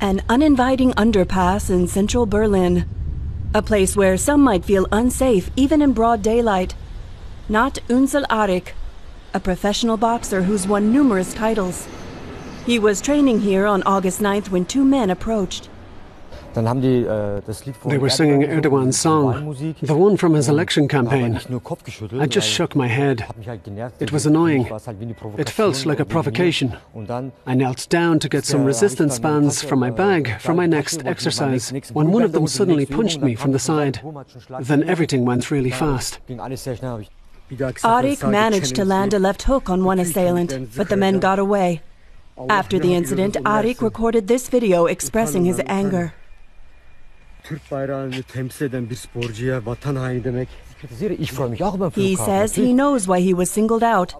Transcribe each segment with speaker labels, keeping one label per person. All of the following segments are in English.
Speaker 1: An uninviting underpass in central Berlin. A place where some might feel unsafe even in broad daylight. Not Unsal Arik, a professional boxer who's won numerous titles. He was training here on August 9th when two men approached.
Speaker 2: They were singing Erdogan's song, the one from his election campaign. I just shook my head. It was annoying. It felt like a provocation. I knelt down to get some resistance bands from my bag for my next exercise when one of them suddenly punched me from the side. Then everything went really fast.
Speaker 1: Arik managed to land a left hook on one assailant, but the men got away. After the incident, Arik recorded this video expressing his anger.
Speaker 3: Türk bayrağını temsil eden bir sporcuya vatan haini demek
Speaker 1: He says he knows why he was singled out.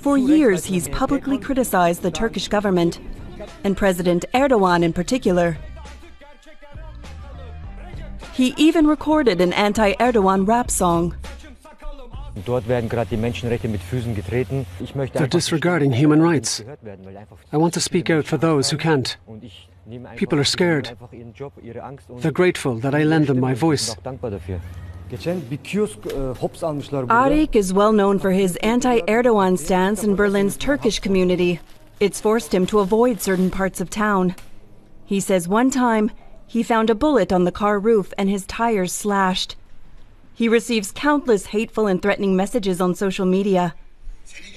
Speaker 1: For years, he's publicly criticized the Turkish government, and President Erdogan in particular. He even recorded an anti Erdogan rap song.
Speaker 2: They're disregarding human rights. I want to speak out for those who can't. People are scared. They're grateful that I lend them my voice.
Speaker 1: Arik is well known for his anti Erdogan stance in Berlin's Turkish community. It's forced him to avoid certain parts of town. He says one time he found a bullet on the car roof and his tires slashed. He receives countless hateful and threatening messages on social media.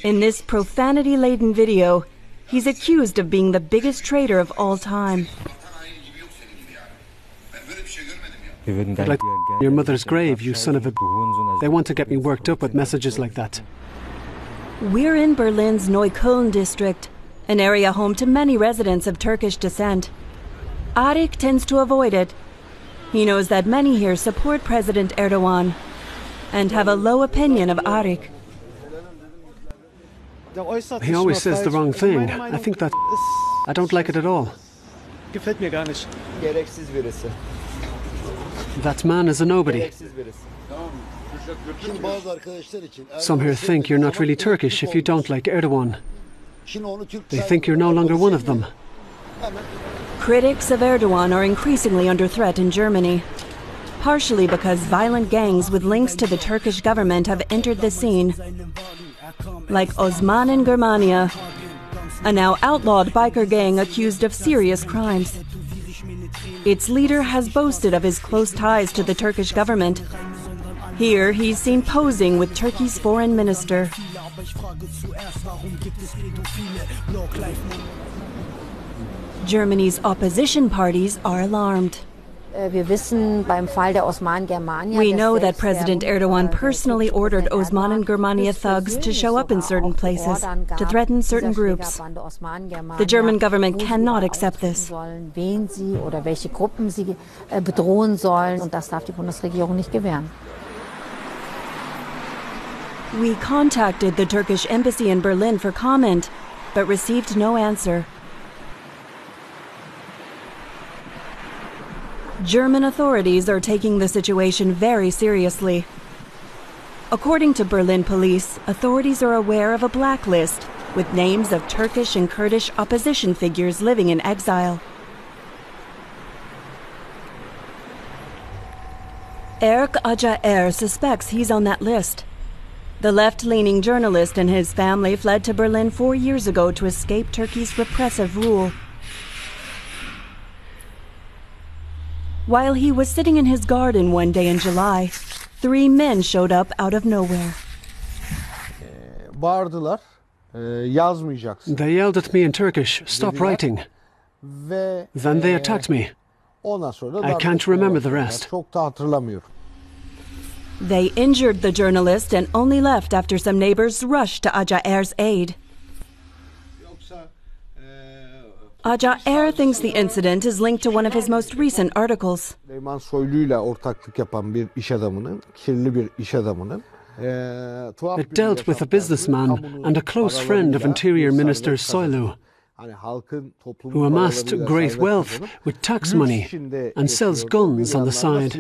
Speaker 1: In this profanity laden video, He's accused of being the biggest traitor of all time.
Speaker 2: Like your mother's grave, you son of a. They want to get me worked up with messages like that.
Speaker 1: We're in Berlin's Neukölln district, an area home to many residents of Turkish descent. Arik tends to avoid it. He knows that many here support President Erdogan and have a low opinion of Arik.
Speaker 2: He always says the wrong thing. I think that. I don't like it at all.
Speaker 3: Gefällt mir gar nicht.
Speaker 4: Gereksiz birisi.
Speaker 2: That man is a nobody. Some here think you're not really Turkish if you don't like Erdogan. They think you're no longer one of them.
Speaker 1: Critics of Erdogan are increasingly under threat in Germany. Partially because violent gangs with links to the Turkish government have entered the scene like Osmanen Germania, a now outlawed biker gang accused of serious crimes. Its leader has boasted of his close ties to the Turkish government. Here, he's seen posing with Turkey's foreign minister. Germany's opposition parties are alarmed.
Speaker 5: Äh, we
Speaker 1: know that President Erdogan personally ordered Osmanen Germania thugs to show up in certain places to threaten certain groups. The German government cannot accept this. We contacted the Turkish embassy in Berlin for comment, but received no answer. German authorities are taking the situation very seriously. According to Berlin police, authorities are aware of a blacklist with names of Turkish and Kurdish opposition figures living in exile. Erk Acar suspects he's on that list. The left leaning journalist and his family fled to Berlin four years ago to escape Turkey's repressive rule. While he was sitting in his garden one day in July, three men showed up out of nowhere.
Speaker 6: Bağırdılar.
Speaker 2: They yelled at me in Turkish, stop writing. Then they attacked me. I can't remember the rest.
Speaker 1: They injured the journalist and only left after some neighbors rushed to Acar's aid. Acar thinks the incident is linked to one of his most recent articles.
Speaker 2: It dealt with a businessman and a close friend of Interior Minister Soylu, who amassed great wealth with tax money and sells guns on the side.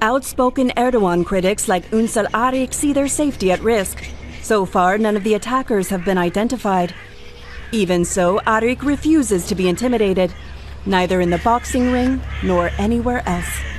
Speaker 1: Outspoken Erdogan critics like Unsal Arik see their safety at risk. So far, none of the attackers have been identified. Even so, Arik refuses to be intimidated, neither in the boxing ring nor anywhere else.